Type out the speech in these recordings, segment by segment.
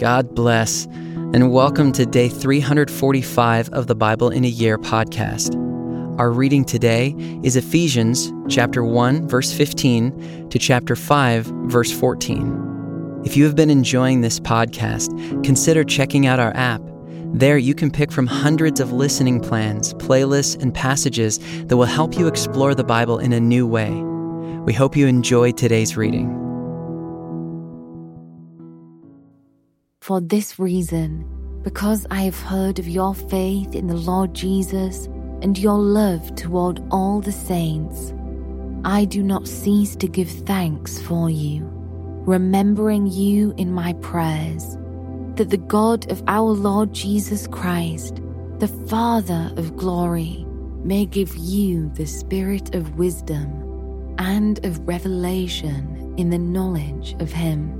God bless, and welcome to day 345 of the Bible in a Year podcast. Our reading today is Ephesians chapter 1 verse 15 to chapter 5 verse 14. If you have been enjoying this podcast, consider checking out our app. There you can pick from hundreds of listening plans, playlists, and passages that will help you explore the Bible in a new way. We hope you enjoy today's reading. For this reason, because I have heard of your faith in the Lord Jesus and your love toward all the saints, I do not cease to give thanks for you, remembering you in my prayers, that the God of our Lord Jesus Christ, the Father of glory, may give you the spirit of wisdom and of revelation in the knowledge of Him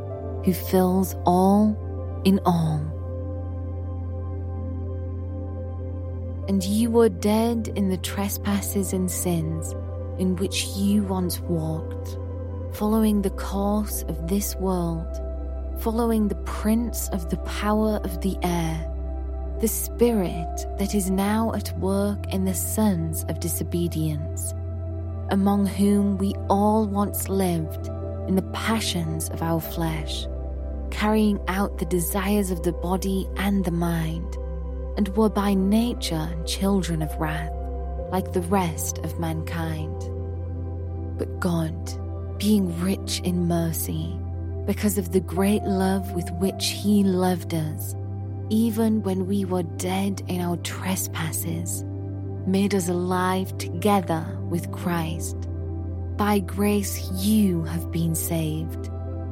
who fills all in all. And you were dead in the trespasses and sins in which you once walked, following the course of this world, following the prince of the power of the air, the spirit that is now at work in the sons of disobedience, among whom we all once lived in the passions of our flesh carrying out the desires of the body and the mind, and were by nature children of wrath, like the rest of mankind. But God, being rich in mercy, because of the great love with which He loved us, even when we were dead in our trespasses, made us alive together with Christ. By grace you have been saved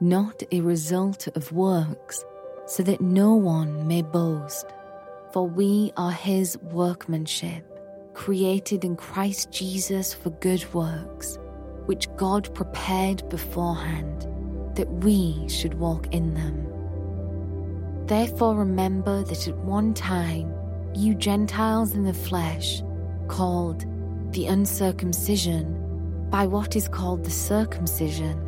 not a result of works, so that no one may boast. For we are his workmanship, created in Christ Jesus for good works, which God prepared beforehand, that we should walk in them. Therefore, remember that at one time you Gentiles in the flesh, called the uncircumcision, by what is called the circumcision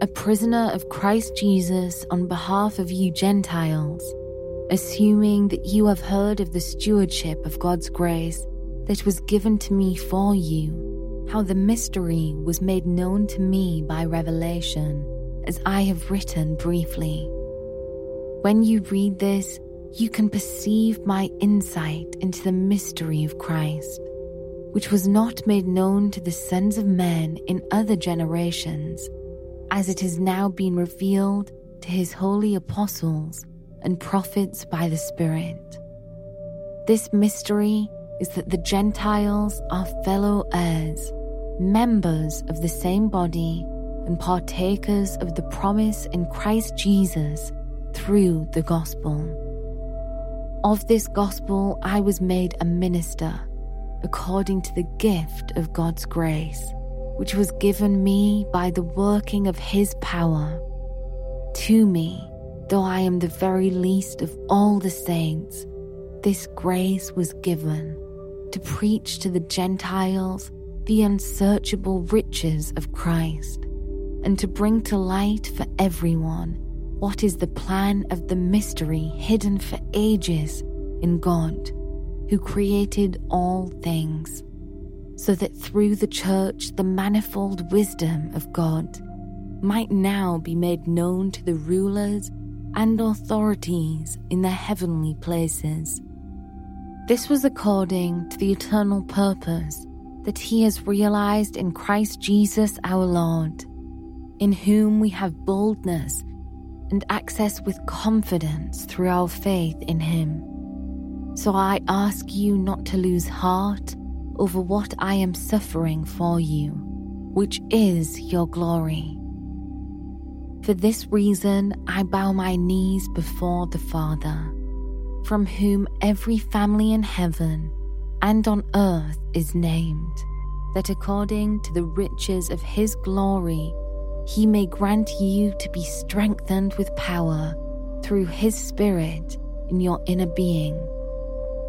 a prisoner of Christ Jesus on behalf of you Gentiles, assuming that you have heard of the stewardship of God's grace that was given to me for you, how the mystery was made known to me by revelation, as I have written briefly. When you read this, you can perceive my insight into the mystery of Christ, which was not made known to the sons of men in other generations as it has now been revealed to his holy apostles and prophets by the Spirit. This mystery is that the Gentiles are fellow heirs, members of the same body, and partakers of the promise in Christ Jesus through the gospel. Of this gospel I was made a minister according to the gift of God's grace which was given me by the working of his power. To me, though I am the very least of all the saints, this grace was given to preach to the Gentiles the unsearchable riches of Christ, and to bring to light for everyone what is the plan of the mystery hidden for ages in God, who created all things so that through the church the manifold wisdom of God might now be made known to the rulers and authorities in the heavenly places. This was according to the eternal purpose that He has realized in Christ Jesus our Lord, in whom we have boldness and access with confidence through our faith in Him. So I ask you not to lose heart over what I am suffering for you, which is your glory. For this reason, I bow my knees before the Father, from whom every family in heaven and on earth is named, that according to the riches of his glory, he may grant you to be strengthened with power through his Spirit in your inner being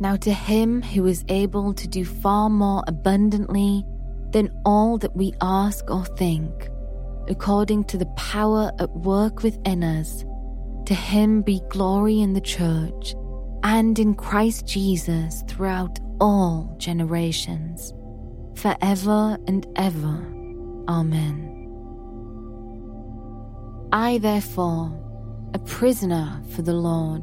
Now, to him who is able to do far more abundantly than all that we ask or think, according to the power at work within us, to him be glory in the church and in Christ Jesus throughout all generations, forever and ever. Amen. I, therefore, a prisoner for the Lord,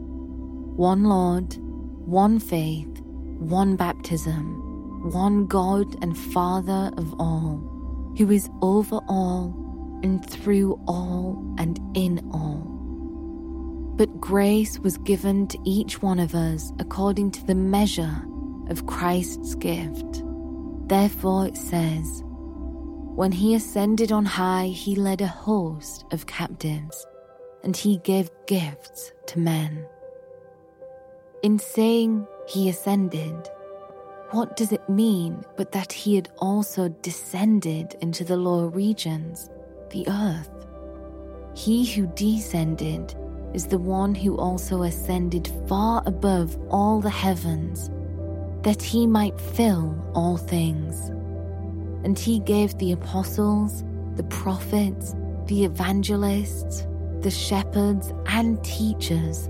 one Lord, one faith, one baptism, one God and Father of all, who is over all and through all and in all. But grace was given to each one of us according to the measure of Christ's gift. Therefore it says, When he ascended on high, he led a host of captives, and he gave gifts to men. In saying he ascended, what does it mean but that he had also descended into the lower regions, the earth? He who descended is the one who also ascended far above all the heavens, that he might fill all things. And he gave the apostles, the prophets, the evangelists, the shepherds, and teachers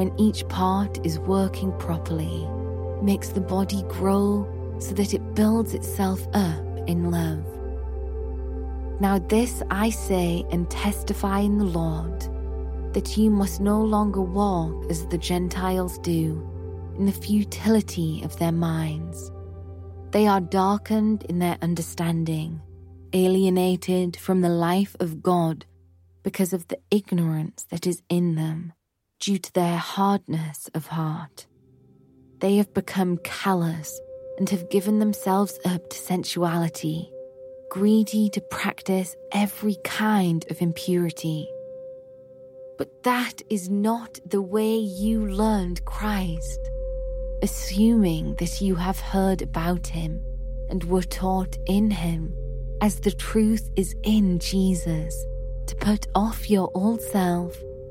when each part is working properly, makes the body grow so that it builds itself up in love. Now, this I say and testify in the Lord that you must no longer walk as the Gentiles do, in the futility of their minds. They are darkened in their understanding, alienated from the life of God because of the ignorance that is in them, due to their hardness of heart. They have become callous and have given themselves up to sensuality greedy to practice every kind of impurity. But that is not the way you learned Christ, assuming that you have heard about him and were taught in him, as the truth is in Jesus, to put off your old self,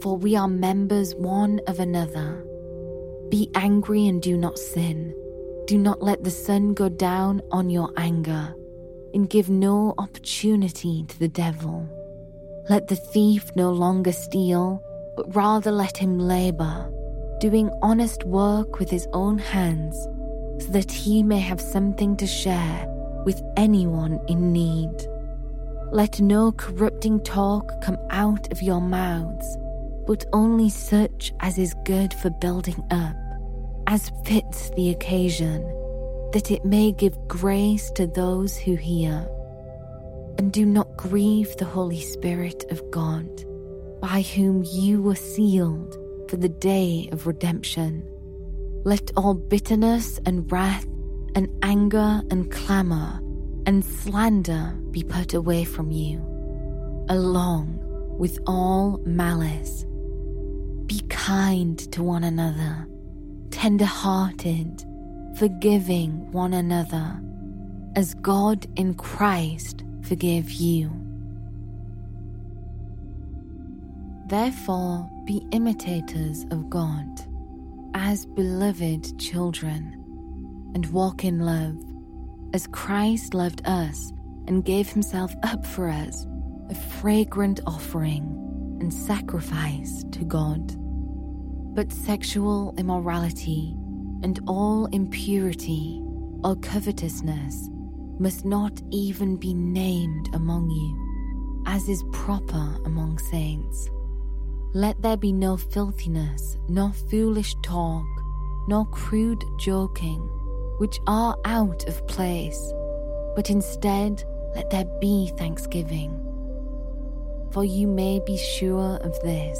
for we are members one of another. Be angry and do not sin. Do not let the sun go down on your anger and give no opportunity to the devil. Let the thief no longer steal, but rather let him labor, doing honest work with his own hands, so that he may have something to share with anyone in need. Let no corrupting talk come out of your mouths, but only such as is good for building up, as fits the occasion that it may give grace to those who hear. And do not grieve the Holy Spirit of God, by whom you were sealed for the day of redemption. Let all bitterness and wrath and anger and clamor and slander be put away from you, along with all malice. Be kind to one another, tender hearted forgiving one another, as God in Christ forgave you. Therefore, be imitators of God, as beloved children, and walk in love, as Christ loved us and gave himself up for us, a fragrant offering and sacrifice to God. But sexual immorality and all impurity or covetousness must not even be named among you, as is proper among saints. Let there be no filthiness, nor foolish talk, nor crude joking, which are out of place, but instead let there be thanksgiving. For you may be sure of this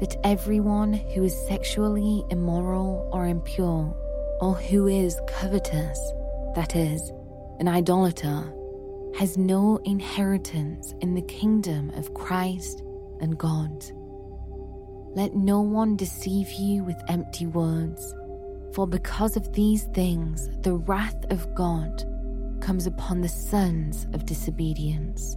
that everyone who is sexually immoral or impure, or who is covetous, that is, an idolater, has no inheritance in the kingdom of Christ and God. Let no one deceive you with empty words, for because of these things the wrath of God comes upon the sons of disobedience.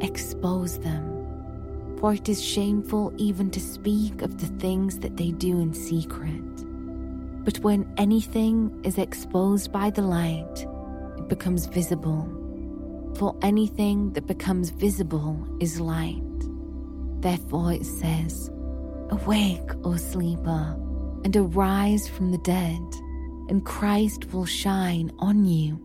expose them for it is shameful even to speak of the things that they do in secret. But when anything is exposed by the light, it becomes visible. For anything that becomes visible is light. Therefore it says, Awake, O sleeper, and arise from the dead, and Christ will shine on you.